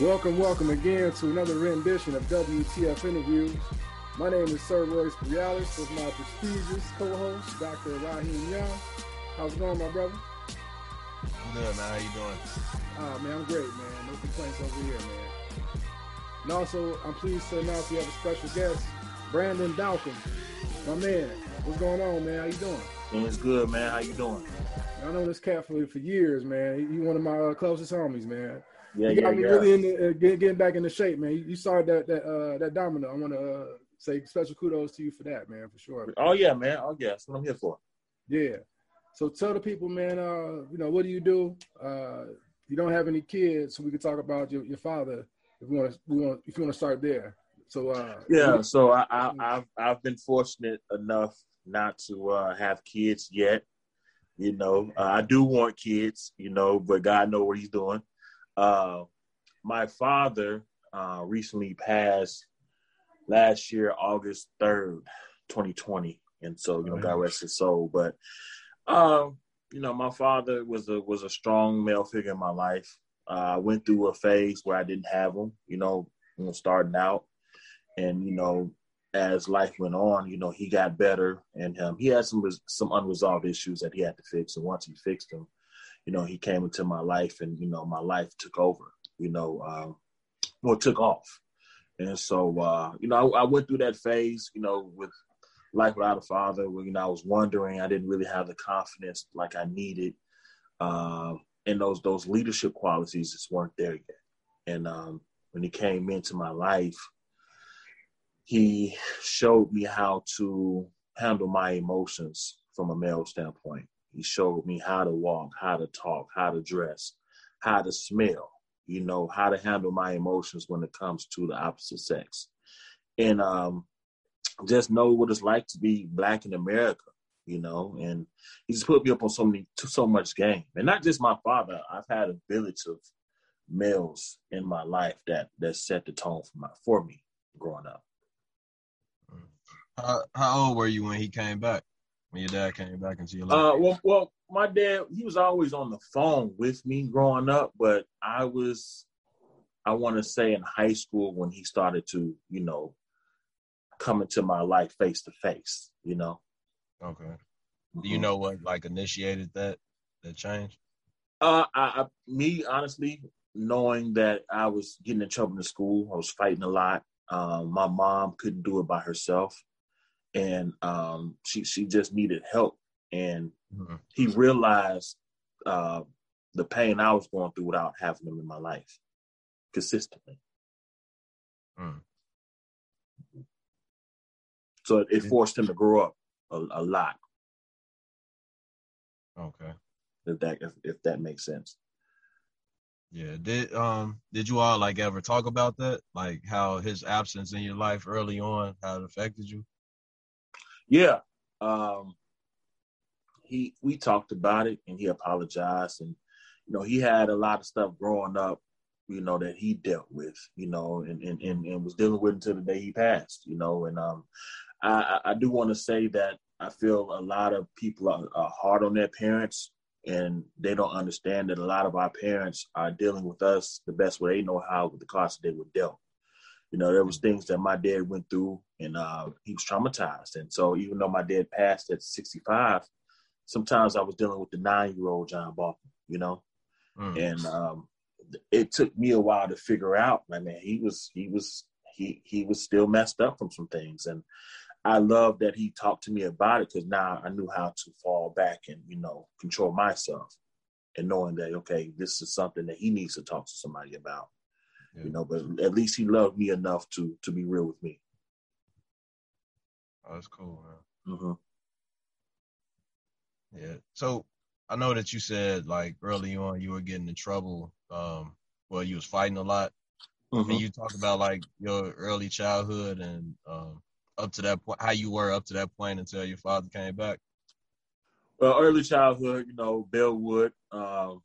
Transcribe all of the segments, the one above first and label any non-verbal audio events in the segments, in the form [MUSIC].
Welcome, welcome again to another rendition of WTF Interviews. My name is Sir Royce Brialis with my prestigious co-host, Dr. Raheem Young. How's it going, my brother? I'm good, man. How you doing? Ah, man, I'm great, man. No complaints over here, man. And also, I'm pleased to announce we have a special guest, Brandon Dalcom. My man, what's going on, man? How you doing? It's good, man. How you doing? I know this cat for, for years, man. He, he one of my uh, closest homies, man. Yeah, you yeah, got me yeah. really in the, uh, getting, getting back into shape, man. You, you started that that uh, that domino. I want to uh, say special kudos to you for that, man, for sure. Oh yeah, man. Oh yeah, that's what I'm here for. Yeah. So tell the people, man. Uh, you know, what do you do? Uh, you don't have any kids, so we could talk about your, your father if we want to. We want if you want to start there. So uh, Yeah. So I, I, I've I've been fortunate enough not to uh, have kids yet. You know, uh, I do want kids. You know, but God know what He's doing. Uh, my father uh, recently passed last year, August third, 2020, and so you know, God rest his soul. But um, you know, my father was a was a strong male figure in my life. Uh, I went through a phase where I didn't have him. You know, you know, starting out, and you know, as life went on, you know, he got better, and um, he had some some unresolved issues that he had to fix. And once he fixed them, you know, he came into my life, and you know, my life took over. You know, um, well, took off. And so, uh, you know, I, I, went through that phase, you know, with life without a father. Where, you know, I was wondering, I didn't really have the confidence like I needed, uh, and those those leadership qualities just weren't there yet. And um, when he came into my life, he showed me how to handle my emotions from a male standpoint. He showed me how to walk, how to talk, how to dress, how to smell you know how to handle my emotions when it comes to the opposite sex. And um just know what it's like to be black in america you know and he just put me up on so many so much game. And not just my father i've had a village of males in my life that that set the tone for my for me growing up. How, how old were you when he came back? When your dad came back into your life? Uh, well, well, my dad, he was always on the phone with me growing up, but I was, I want to say in high school when he started to, you know, come into my life face to face, you know. okay. Mm-hmm. Do you know what like initiated that that change? Uh, I, I, me honestly, knowing that I was getting in trouble in school, I was fighting a lot. Um, my mom couldn't do it by herself, and um, she she just needed help. And Mm-hmm. he realized uh, the pain I was going through without having him in my life consistently. Mm. So it, it forced him to grow up a, a lot. Okay. If that if, if that makes sense. Yeah. Did um did you all like ever talk about that? Like how his absence in your life early on, how it affected you? Yeah. Um, he we talked about it and he apologized and you know he had a lot of stuff growing up you know that he dealt with you know and and, and, and was dealing with until the day he passed you know and um i i do want to say that i feel a lot of people are, are hard on their parents and they don't understand that a lot of our parents are dealing with us the best way they know how with the cards they were dealt you know there was things that my dad went through and uh, he was traumatized and so even though my dad passed at 65 sometimes I was dealing with the nine year old John Balkan, you know, Mm. and um, it took me a while to figure out. I mean, he was he was he he was still messed up from some things, and I love that he talked to me about it because now I knew how to fall back and you know control myself, and knowing that okay, this is something that he needs to talk to somebody about, Yeah. you know. But at least he loved me enough to to be real with me. Oh, that's cool, man. hmm Yeah. So I know that you said like early on you were getting in trouble. Um, well, you was fighting a lot. Mm-hmm. Can you talk about like your early childhood and um, up to that point, how you were up to that point until your father came back? Well, early childhood, you know, Bellwood. Um,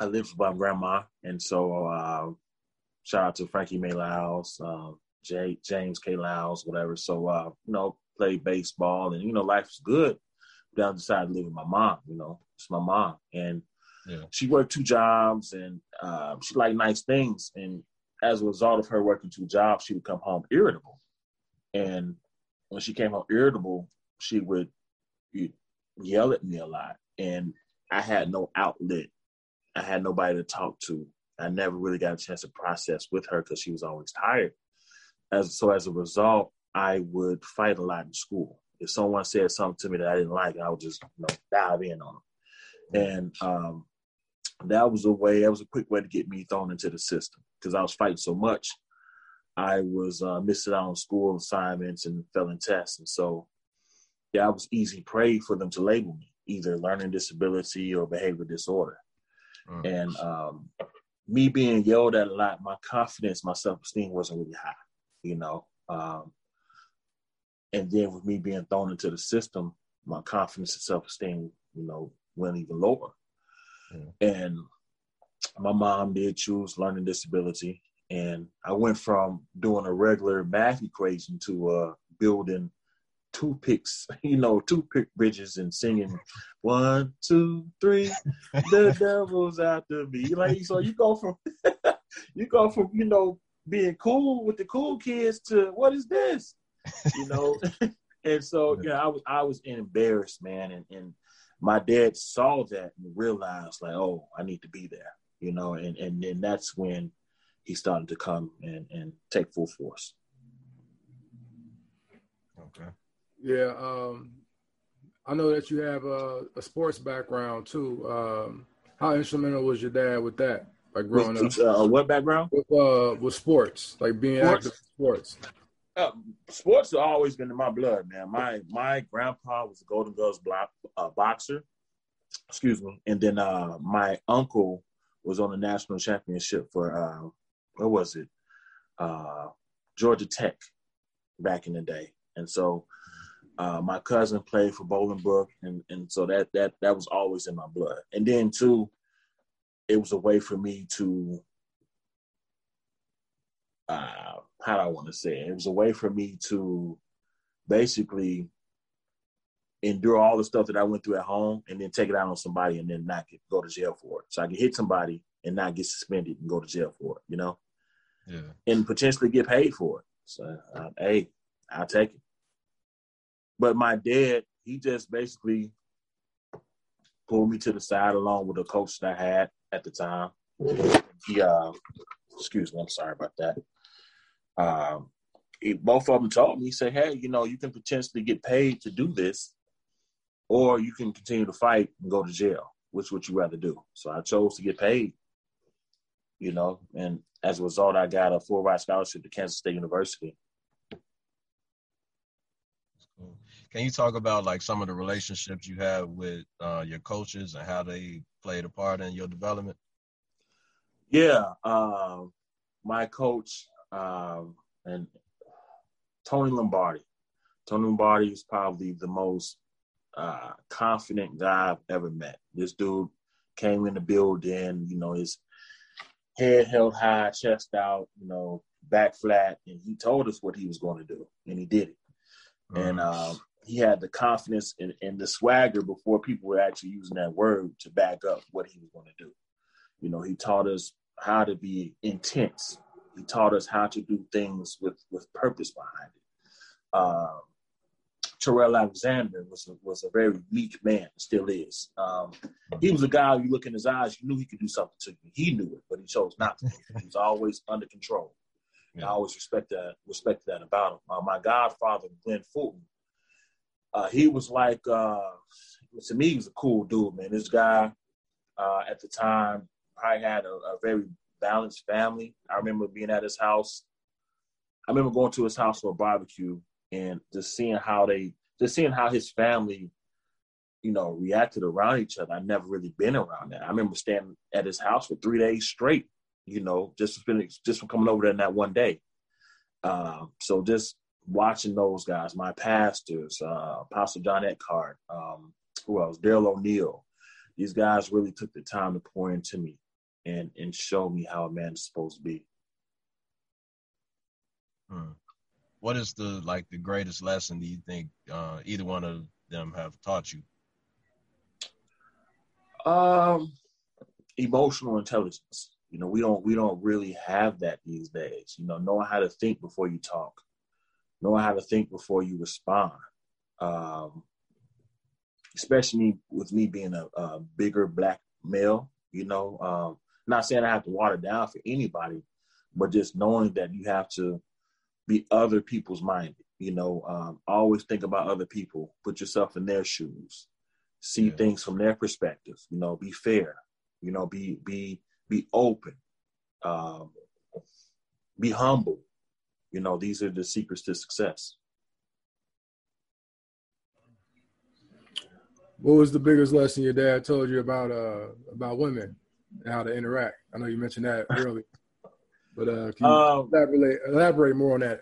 I lived with my grandma, and so uh, shout out to Frankie May Lyles, uh, Jay, James K. Lyles, whatever. So uh, you know, played baseball, and you know, life was good. Then I decided to live with my mom. You know, it's my mom, and Yeah. She worked two jobs and uh, she liked nice things. And as a result of her working two jobs, she would come home irritable. And when she came home irritable, she would yell at me a lot. And I had no outlet. I had nobody to talk to. I never really got a chance to process with her because she was always tired. As so as a result, I would fight a lot in school. If someone said something to me that I didn't like, I would just you know, dive in on them. And um, that was a way, that was a quick way to get me thrown into the system because I was fighting so much. I was uh, missing out on school assignments and failing tests. And so, yeah, I was easy prey for them to label me, either learning disability or behavior disorder. Mm. And um, me being yelled at a lot, my confidence, my self esteem wasn't really high, you know. Um, and then with me being thrown into the system, my confidence and self esteem, you know, went even lower. Yeah. And my mom did choose learning disability. And I went from doing a regular math equation to uh, building toothpicks, [LAUGHS] you know, two pick bridges and singing one, two, three, the [LAUGHS] devil's after me. Like so you go from [LAUGHS] you go from, you know, being cool with the cool kids to what is this? You know? and so yeah, I was I was embarrassed, man, and, and my dad saw that and realized like, oh, I need to be there, you know, and and then that's when he started to come and, and take full force. Okay. Yeah, um, I know that you have a, a sports background too. Um, how instrumental was your dad with that? Like growing with, up, uh, what background? With, uh, with sports, like being sports? active in sports. Uh, sports have always been in my blood, man. My my grandpa was a Golden Gloves block, uh, boxer. Excuse me, and then uh, my uncle was on the national championship for uh, what was it? Uh, Georgia Tech back in the day, and so uh, my cousin played for Bolingbrook, and and so that that that was always in my blood. And then too, it was a way for me to uh, how do I want to say it? It was a way for me to basically endure all the stuff that I went through at home and then take it out on somebody and then not get, go to jail for it. So I can hit somebody and not get suspended and go to jail for it, you know? Yeah. And potentially get paid for it. So, uh, hey, I'll take it. But my dad, he just basically pulled me to the side along with the coach that I had at the time. He, uh, excuse me, I'm sorry about that. Um, he, both of them told me, he said, hey, you know, you can potentially get paid to do this, or you can continue to fight and go to jail. Which would you rather do? So I chose to get paid, you know, and as a result, I got a full ride scholarship to Kansas State University. Can you talk about like some of the relationships you have with uh, your coaches and how they played a part in your development? Yeah, um, my coach um, and Tony Lombardi. Tony Lombardi is probably the most uh, confident guy I've ever met. This dude came in the building, you know, his head held high, chest out, you know, back flat, and he told us what he was going to do, and he did it. Mm. And um, he had the confidence and, and the swagger before people were actually using that word to back up what he was going to do. You know, he taught us how to be intense. He taught us how to do things with with purpose behind it. Um, Terrell Alexander was a, was a very meek man, still is. Um, he was a guy you look in his eyes, you knew he could do something to you. He knew it, but he chose not to. [LAUGHS] he was always under control. Yeah. I always respect that respect that about him. Uh, my godfather, Glenn Fulton, uh, he was like uh, to me, he was a cool dude, man. This guy uh, at the time probably had a, a, very balanced family. I remember being at his house. I remember going to his house for a barbecue and just seeing how they, just seeing how his family, you know, reacted around each other. I've never really been around that. I remember staying at his house for three days straight. You know, just for, just for coming over there in that one day. Uh, so just watching those guys, my pastors, uh, Pastor John Eckhardt, um, who else? Daryl O'Neill. These guys really took the time to pour into me and and show me how a man is supposed to be. Hmm. What is the like the greatest lesson do you think uh, either one of them have taught you? Um, emotional intelligence. You know, we don't we don't really have that these days. You know, knowing how to think before you talk, knowing how to think before you respond. Um, especially with me being a, a bigger black male, you know, um, not saying I have to water down for anybody, but just knowing that you have to be other people's minded. You know, um, always think about other people, put yourself in their shoes, see yeah. things from their perspective. You know, be fair. You know, be be be open, um, be humble. You know, these are the secrets to success. What was the biggest lesson your dad told you about uh about women and how to interact? I know you mentioned that [LAUGHS] earlier, but uh, can you um, elaborate elaborate more on that?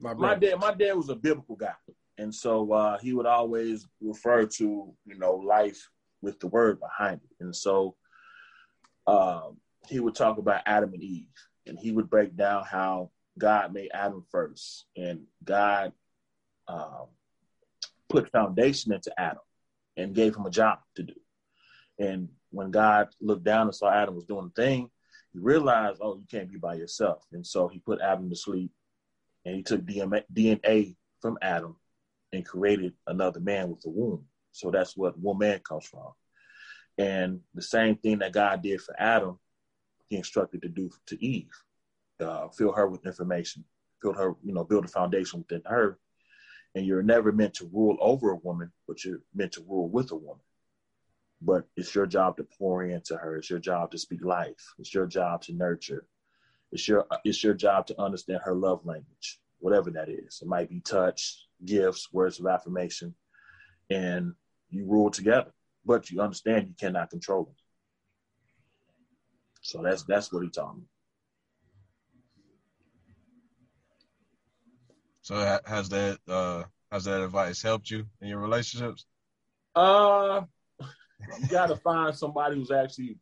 My, my dad, my dad was a biblical guy, and so uh, he would always refer to you know life with the word behind it, and so um, he would talk about Adam and Eve, and he would break down how God made Adam first, and God um, put foundation into Adam and gave him a job to do. And when God looked down and saw Adam was doing the thing, he realized, oh, you can't be by yourself. And so he put Adam to sleep and he took DNA from Adam and created another man with a womb. So that's what woman comes from. And the same thing that God did for Adam, he instructed to do to Eve. Uh, fill her with information, fill her, you know, build a foundation within her and you're never meant to rule over a woman, but you're meant to rule with a woman. But it's your job to pour into her. It's your job to speak life. It's your job to nurture. It's your it's your job to understand her love language, whatever that is. It might be touch, gifts, words of affirmation, and you rule together. But you understand you cannot control them. So that's that's what he taught me. So has that uh has that advice helped you in your relationships? Uh you gotta find somebody who's actually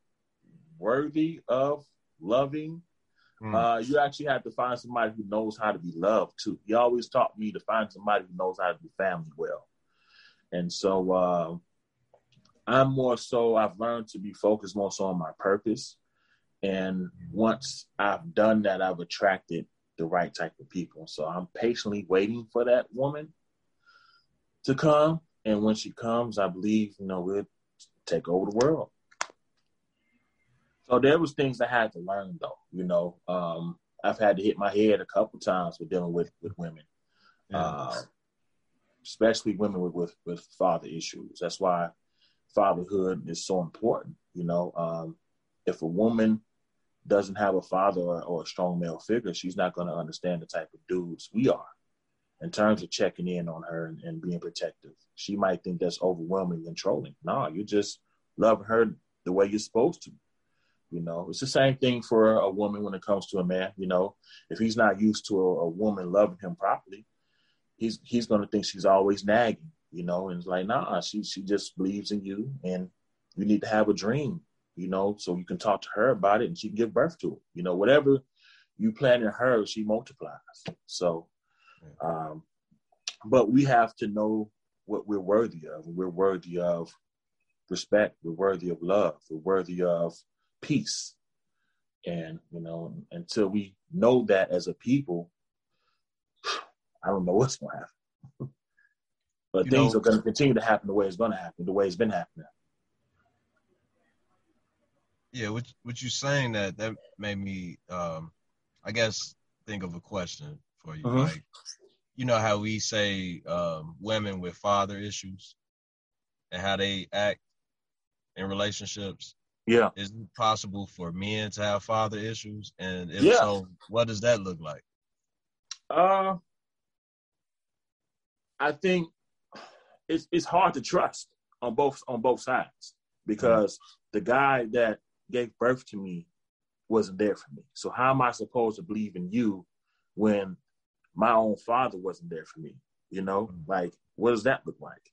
worthy of loving. Mm. Uh, you actually have to find somebody who knows how to be loved too. He always taught me to find somebody who knows how to be family well. And so uh, I'm more so, I've learned to be focused more so on my purpose. And once I've done that, I've attracted the right type of people. So I'm patiently waiting for that woman to come. And when she comes, I believe, you know, we'll take over the world. So there was things I had to learn though, you know. Um, I've had to hit my head a couple times with dealing with, with women. Yeah. Uh, especially women with, with, with father issues. That's why fatherhood is so important. You know, um, if a woman doesn't have a father or, or a strong male figure, she's not going to understand the type of dudes we are in terms of checking in on her and, and being protective. She might think that's overwhelming and trolling. No, you just love her the way you're supposed to. You know, it's the same thing for a woman when it comes to a man. You know, if he's not used to a, a woman loving him properly, he's he's going to think she's always nagging. You know, and it's like, nah, she she just believes in you, and you need to have a dream you know, so you can talk to her about it and she can give birth to it. You know, whatever you plant in her, she multiplies. So, um, but we have to know what we're worthy of. We're worthy of respect. We're worthy of love. We're worthy of peace. And, you know, until we know that as a people, [SIGHS] I don't know what's going to happen. [LAUGHS] but you things know, are going to continue to happen the way it's going to happen, the way it's been happening yeah, what what you saying that that made me, um, I guess, think of a question for you. Uh-huh. Like, you know how we say um, women with father issues and how they act in relationships. Yeah, is it possible for men to have father issues? And if yeah. so, what does that look like? Uh, I think it's it's hard to trust on both on both sides because mm-hmm. the guy that gave birth to me wasn't there for me. So how am I supposed to believe in you when my own father wasn't there for me? You know, mm-hmm. like what does that look like?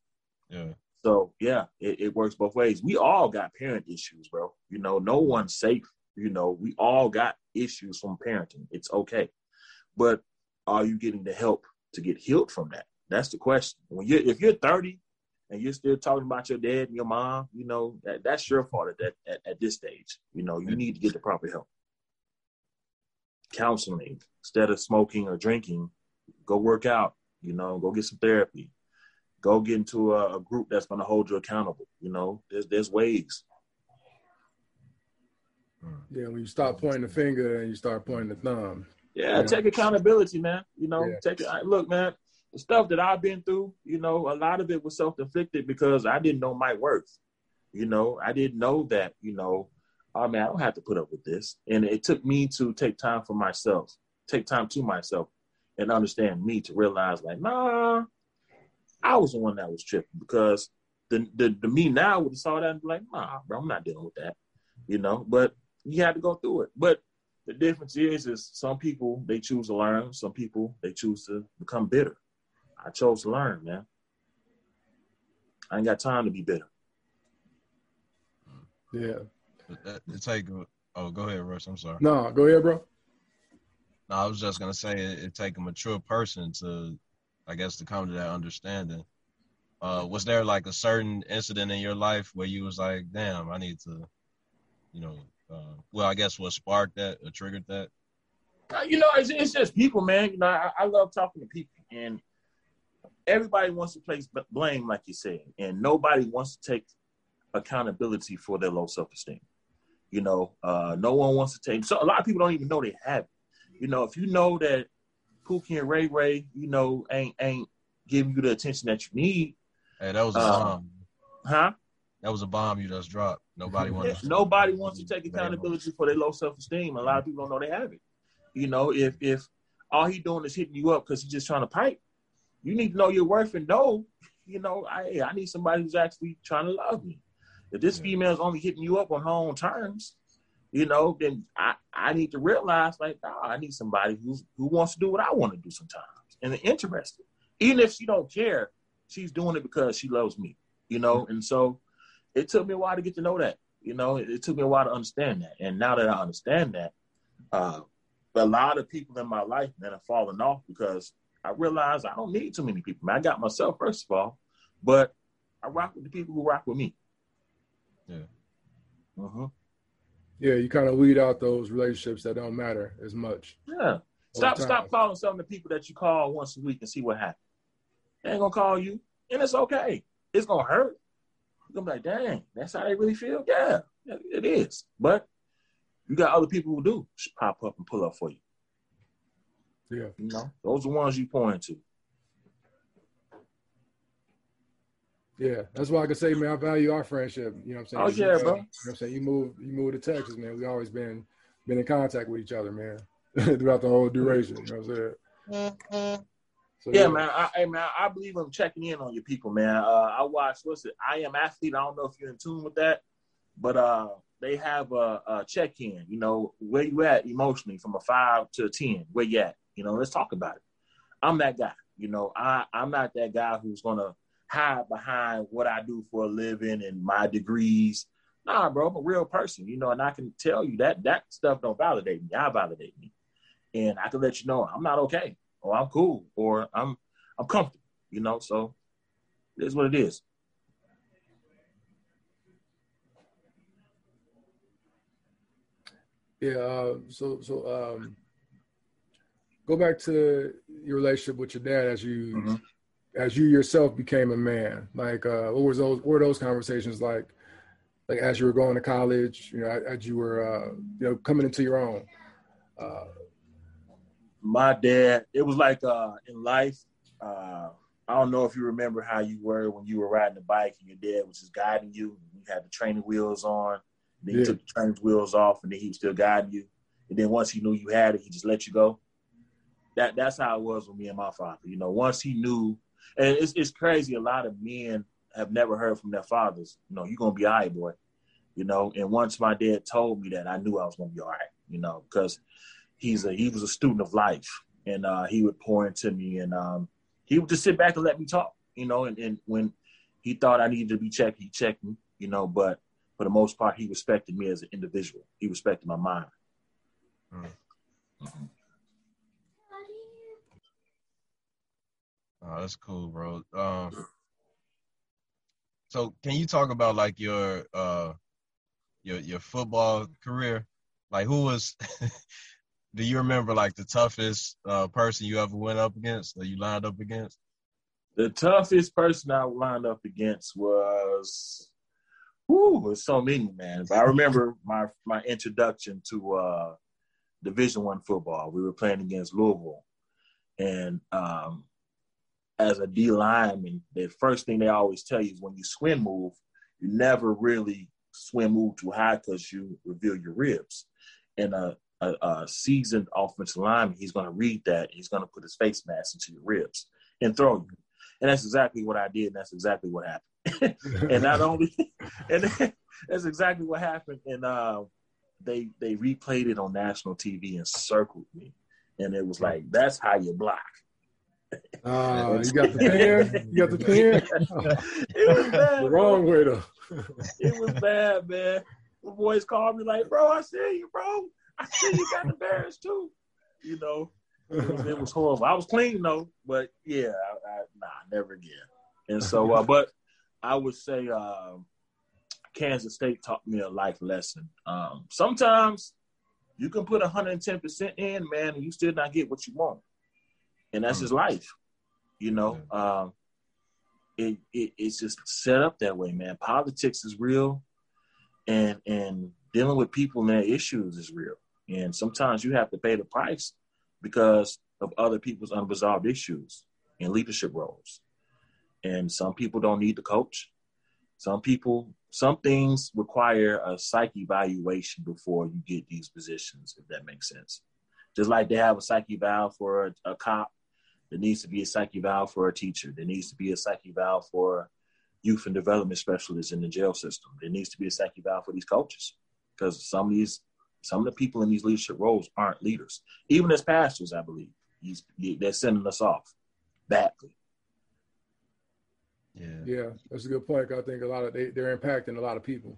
Yeah. So yeah, it, it works both ways. We all got parent issues, bro. You know, no one's safe. You know, we all got issues from parenting. It's okay. But are you getting the help to get healed from that? That's the question. When you if you're 30 and you're still talking about your dad and your mom, you know, that, that's your fault at, that, at, at this stage. You know, you need to get the proper help. Counseling, instead of smoking or drinking, go work out, you know, go get some therapy. Go get into a, a group that's going to hold you accountable. You know, there's there's ways. Yeah, when you stop pointing the finger and you start pointing the thumb. Yeah, yeah. take accountability, man. You know, yeah. take it. Look, man, the stuff that I've been through, you know, a lot of it was self inflicted because I didn't know my worth. You know, I didn't know that, you know, oh man, I don't have to put up with this. And it took me to take time for myself, take time to myself and understand me to realize like, nah, I was the one that was tripping because the the, the me now would have saw that and be like, nah, bro, I'm not dealing with that. You know, but you had to go through it. But the difference is is some people they choose to learn, some people they choose to become bitter. I chose to learn, man. I ain't got time to be bitter. Yeah. It take oh go ahead, Russ. I'm sorry. No, go ahead, bro. No, I was just gonna say it, it take a mature person to, I guess, to come to that understanding. Uh, was there like a certain incident in your life where you was like, "Damn, I need to," you know, uh, well, I guess what sparked that or triggered that? Uh, you know, it's, it's just people, man. You know, I, I love talking to people, and everybody wants to place blame, like you said, and nobody wants to take accountability for their low self esteem. You know, uh, no one wants to take. So a lot of people don't even know they have it. You know, if you know that Pookie and Ray Ray, you know, ain't ain't giving you the attention that you need. Hey, that was a uh, bomb. Huh? That was a bomb you just dropped. Nobody wants. Yeah, nobody wants to take accountability for their low self esteem. A lot of people don't know they have it. You know, if if all he doing is hitting you up because he's just trying to pipe, you need to know your worth and know, you know, I I need somebody who's actually trying to love me. If this yeah. female's only hitting you up on her own terms, you know, then I, I need to realize like, oh, I need somebody who's who wants to do what I want to do sometimes and the interested. Even if she don't care, she's doing it because she loves me, you know. Mm-hmm. And so it took me a while to get to know that. You know, it, it took me a while to understand that. And now that I understand that, uh, a lot of people in my life, man, have fallen off because I realized I don't need too many people. Man, I got myself first of all, but I rock with the people who rock with me. Yeah. Uh-huh yeah, you kind of weed out those relationships that don't matter as much. Yeah. Stop stop calling some of the people that you call once a week and see what happens. They ain't gonna call you. And it's okay. It's gonna hurt. You're gonna be like, dang, that's how they really feel? Yeah, it is. But you got other people who do pop up and pull up for you. Yeah. You know, those are the ones you point to. Yeah, that's why I can say, man, I value our friendship. You know what I'm saying? Oh yeah, bro. You know what I'm saying? You move you move to Texas, man. We always been been in contact with each other, man, [LAUGHS] throughout the whole duration. You know what I'm saying? So, yeah, yeah, man. I, hey, man, I believe I'm checking in on your people, man. Uh, I watch what's it? I am athlete. I don't know if you're in tune with that, but uh, they have a, a check in. You know, where you at emotionally from a five to a ten? Where you at? You know, let's talk about it. I'm that guy. You know, I I'm not that guy who's gonna hide behind what I do for a living and my degrees. Nah, bro, I'm a real person, you know, and I can tell you that that stuff don't validate me. I validate me. And I can let you know I'm not okay, or I'm cool, or I'm I'm comfortable, you know. So it is what it is. Yeah. Uh, so so um, go back to your relationship with your dad as you mm-hmm as you yourself became a man? Like, uh, what was those? What were those conversations like? Like as you were going to college, you know, as you were, uh, you know, coming into your own. Uh, My dad, it was like uh, in life. Uh, I don't know if you remember how you were when you were riding the bike and your dad was just guiding you. You had the training wheels on. Then yeah. you took the training wheels off, and then he was still guiding you. And then once he knew you had it, he just let you go. That that's how it was with me and my father. You know, once he knew and it's it's crazy. A lot of men have never heard from their fathers. You know, you're gonna be all right, boy. You know, and once my dad told me that, I knew I was gonna be all right. You know, because he's a he was a student of life, and uh, he would pour into me, and um, he would just sit back and let me talk. You know, and, and when he thought I needed to be checked, he checked me. You know, but for the most part, he respected me as an individual. He respected my mind. Mm. Mm-hmm. Oh, that's cool, bro. Um, So can you talk about like your uh your your football career? Like who was [LAUGHS] do you remember like the toughest uh person you ever went up against or you lined up against? The toughest person I lined up against was Whoo, so many, man. But I remember my my introduction to uh Division One football. We were playing against Louisville, and um, as a D lineman, the first thing they always tell you is when you swim move, you never really swim move too high because you reveal your ribs. And a, a, a seasoned offensive lineman, he's going to read that. And he's going to put his face mask into your ribs and throw you. And that's exactly what I did. And that's exactly what happened. [LAUGHS] and not only, [LAUGHS] and [LAUGHS] that's exactly what happened. And uh, they they replayed it on national TV and circled me, and it was like, "That's how you block." Uh, you got the pen. You got the pen. [LAUGHS] it was [LAUGHS] bad. the wrong way though. it was bad, man. The boys called me like, "Bro, I see you, bro. I see you got the bears too." You know, it was, it was horrible. I was clean though, but yeah, I, I, nah, never again. And so, uh, [LAUGHS] but I would say um, Kansas State taught me a life lesson. Um, sometimes you can put 110% in, man, and you still not get what you want. And that's mm. just life. You know, um, it, it, it's just set up that way, man. Politics is real, and and dealing with people and their issues is real. And sometimes you have to pay the price because of other people's unresolved issues and leadership roles. And some people don't need the coach. Some people some things require a psych evaluation before you get these positions, if that makes sense. Just like they have a psych eval for a, a cop, there needs to be a psych eval for a teacher. There needs to be a psych eval for youth and development specialists in the jail system. There needs to be a psych eval for these coaches because some of these, some of the people in these leadership roles aren't leaders. Even as pastors, I believe, he's, they're sending us off badly. Yeah, yeah, that's a good point. I think a lot of they they're impacting a lot of people.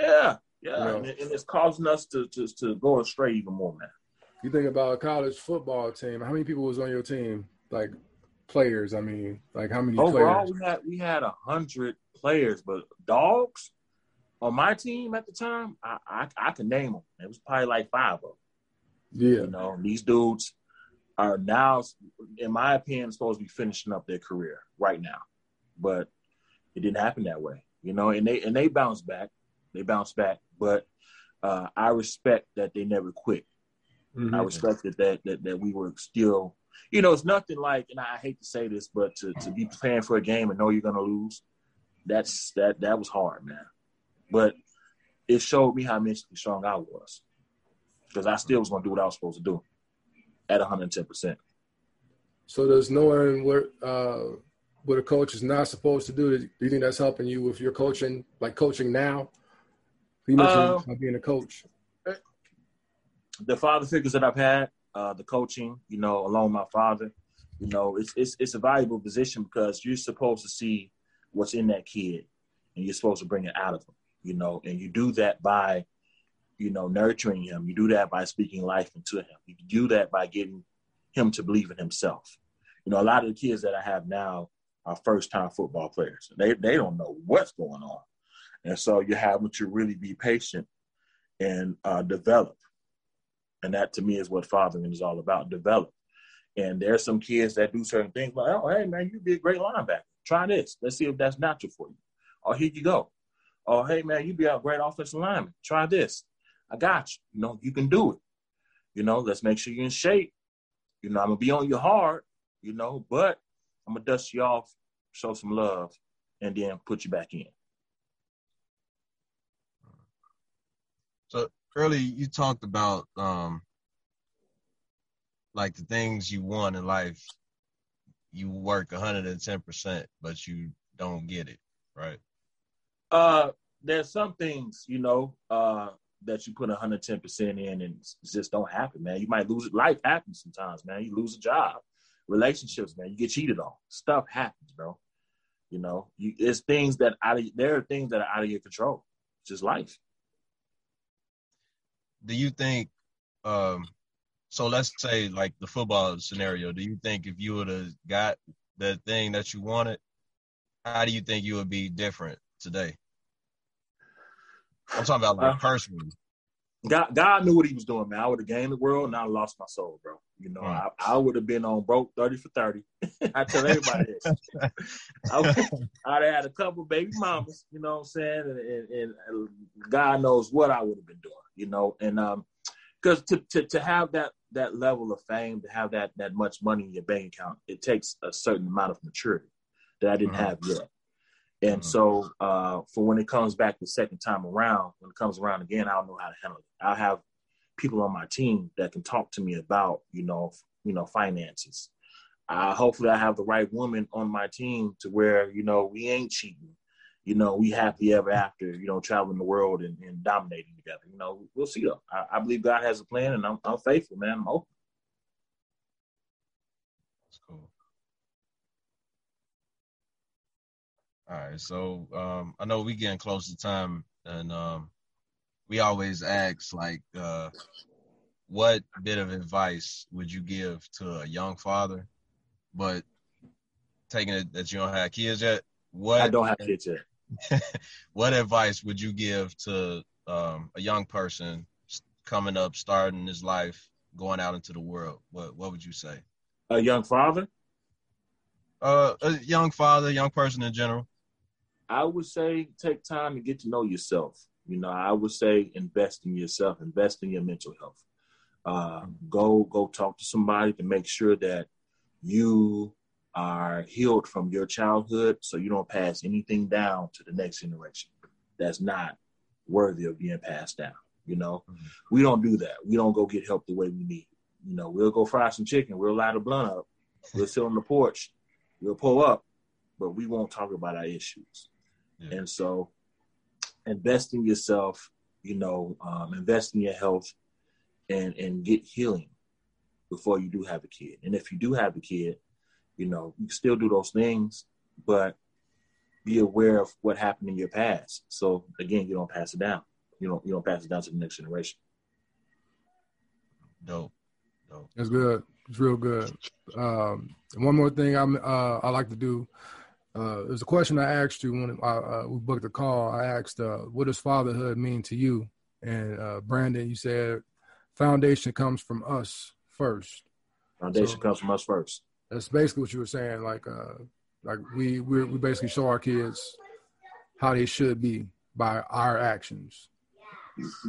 Yeah, yeah, you know? and, it, and, it's causing us to, to to go astray even more, man. You think about a college football team. How many people was on your team? Like players, I mean, like how many? Overall, players? we had we had a hundred players, but dogs on my team at the time, I, I I can name them. It was probably like five of them. Yeah, you know, these dudes are now, in my opinion, supposed to be finishing up their career right now but it didn't happen that way, you know. And they and they bounced back, they bounced back. But uh, I respect that they never quit. Mm-hmm. I respected that, that that we were still, you know, it's nothing like, and I hate to say this, but to to be playing for a game and know you're gonna lose, that's that that was hard, man. But it showed me how mentally strong I was because I still was gonna do what I was supposed to do at 110 percent. So does knowing where uh, what a coach is not supposed to do? Do you think that's helping you with your coaching, like coaching now? You mentioned uh, being a coach. The father figures that I've had, uh, the coaching, you know, along my father, you know, it's, it's it's a valuable position because you're supposed to see what's in that kid, and you're supposed to bring it out of him, you know, and you do that by, you know, nurturing him. You do that by speaking life into him. You do that by getting him to believe in himself. You know, a lot of the kids that I have now, are first time football players. They they don't know what's going on, and so you have to really be patient and uh, develop. And that to me is what fathering is all about: develop. And there's some kids that do certain things like, oh, hey man, you'd be a great linebacker. Try this. Let's see if that's natural for you. Or here you go. Oh, hey man, you'd be a great offensive lineman. Try this. I got you. You know, you can do it. You know, let's make sure you're in shape. You know, I'm gonna be on you hard, you know, but I'm gonna dust you off, show some love, and then put you back in. So early you talked about um like the things you want in life, you work 110%, but you don't get it, right? Uh, there's some things, you know, uh, that you put 110% in and just don't happen, man. You might lose it. Life happens sometimes, man. You lose a job relationships, man. You get cheated on. Stuff happens, bro. You know, you, it's things that out of there are things that are out of your control. It's just life. Do you think? um So let's say like the football scenario. Do you think if you would have got the thing that you wanted, how do you think you would be different today? I'm talking about like uh, personally. God, God knew what He was doing, man. I would have gained the world, and I lost my soul, bro. You know, mm. I, I would have been on broke thirty for thirty. [LAUGHS] I tell everybody this. I would, I'd have had a couple baby mamas, you know what I'm saying, and, and, and God knows what I would have been doing, you know, and um, because to, to to have that that level of fame, to have that that much money in your bank account, it takes a certain amount of maturity that I didn't mm-hmm. have yet. And mm-hmm. so, uh, for when it comes back the second time around, when it comes around again, I'll know how to handle it. I'll have people on my team that can talk to me about, you know, you know, finances. Uh, hopefully, I have the right woman on my team to where you know we ain't cheating. You know, we happy ever after. You know, traveling the world and, and dominating together. You know, we'll see though. I, I believe God has a plan, and I'm, I'm faithful, man. I'm open. That's cool. All right, so um, I know we getting close to time, and um, we always ask like, uh, what bit of advice would you give to a young father, but taking it that you don't have kids yet? What I don't have kids yet. [LAUGHS] what advice would you give to um, a young person coming up, starting his life, going out into the world? What What would you say? A young father. Uh, a young father, young person in general. I would say take time to get to know yourself. You know, I would say invest in yourself, invest in your mental health. Uh, go go talk to somebody to make sure that you are healed from your childhood, so you don't pass anything down to the next generation that's not worthy of being passed down. You know, mm-hmm. we don't do that. We don't go get help the way we need. You know, we'll go fry some chicken. We'll light a blunt up. We'll sit on the porch. We'll pull up, but we won't talk about our issues. Yeah. And so invest in yourself, you know, um, invest in your health and, and get healing before you do have a kid. And if you do have a kid, you know, you can still do those things, but be aware of what happened in your past. So again, you don't pass it down. You don't you don't pass it down to the next generation. Dope. Dope. That's good. It's real good. Um, one more thing I'm uh, I like to do uh, there's a question I asked you when I, uh, we booked the call. I asked, uh, "What does fatherhood mean to you?" And uh, Brandon, you said, "Foundation comes from us first. Foundation so, comes from us first. That's basically what you were saying. Like, uh, like we we we basically show our kids how they should be by our actions.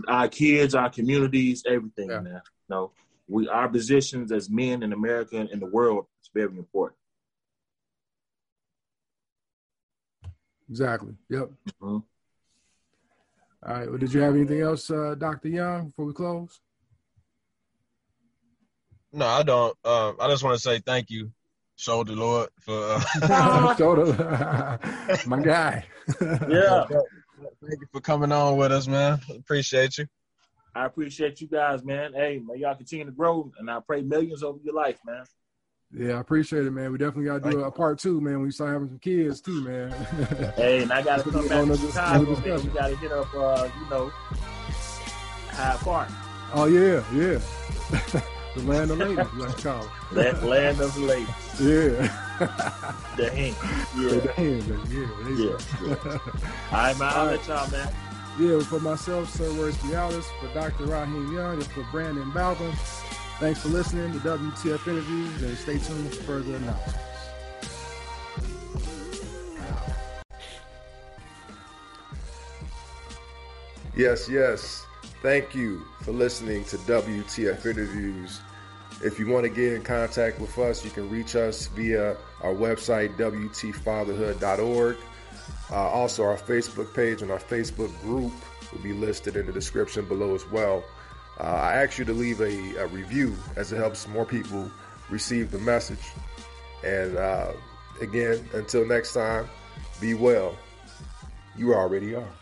Our kids, our communities, everything, yeah. man. No, we our positions as men in America and in the world is very important. Exactly. Yep. Mm-hmm. All right. Well, did you have anything else, uh, Dr. Young, before we close? No, I don't. Um, I just want to say thank you, Shoulder Lord, for uh, [LAUGHS] [LAUGHS] Shoulder, [LAUGHS] my guy. yeah. Thank you for coming on with us, man. Appreciate you. I appreciate you guys, man. Hey, may y'all continue to grow, and I pray millions over your life, man. Yeah, I appreciate it, man. We definitely got to do a part two, man. We start having some kids too, man. hey, and I got to come back to Chicago, man. We got to hit up, uh, you know, Hyde Park. Oh yeah, yeah. The land of ladies, let's call it. land of ladies. Yeah. the hand. Yeah. The hand, yeah. Yeah. yeah. All right, man. I'll let y'all, man. Yeah, for myself, Sir Royce Bialis, for Dr. Raheem Young, and for Brandon Balvin. Thanks for listening to WTF Interviews and stay tuned for further announcements. Yes, yes. Thank you for listening to WTF Interviews. If you want to get in contact with us, you can reach us via our website, WTfatherhood.org. Uh, also, our Facebook page and our Facebook group will be listed in the description below as well. Uh, I ask you to leave a, a, review as it helps more people receive the message. And uh, again, until next time, be well. You already are.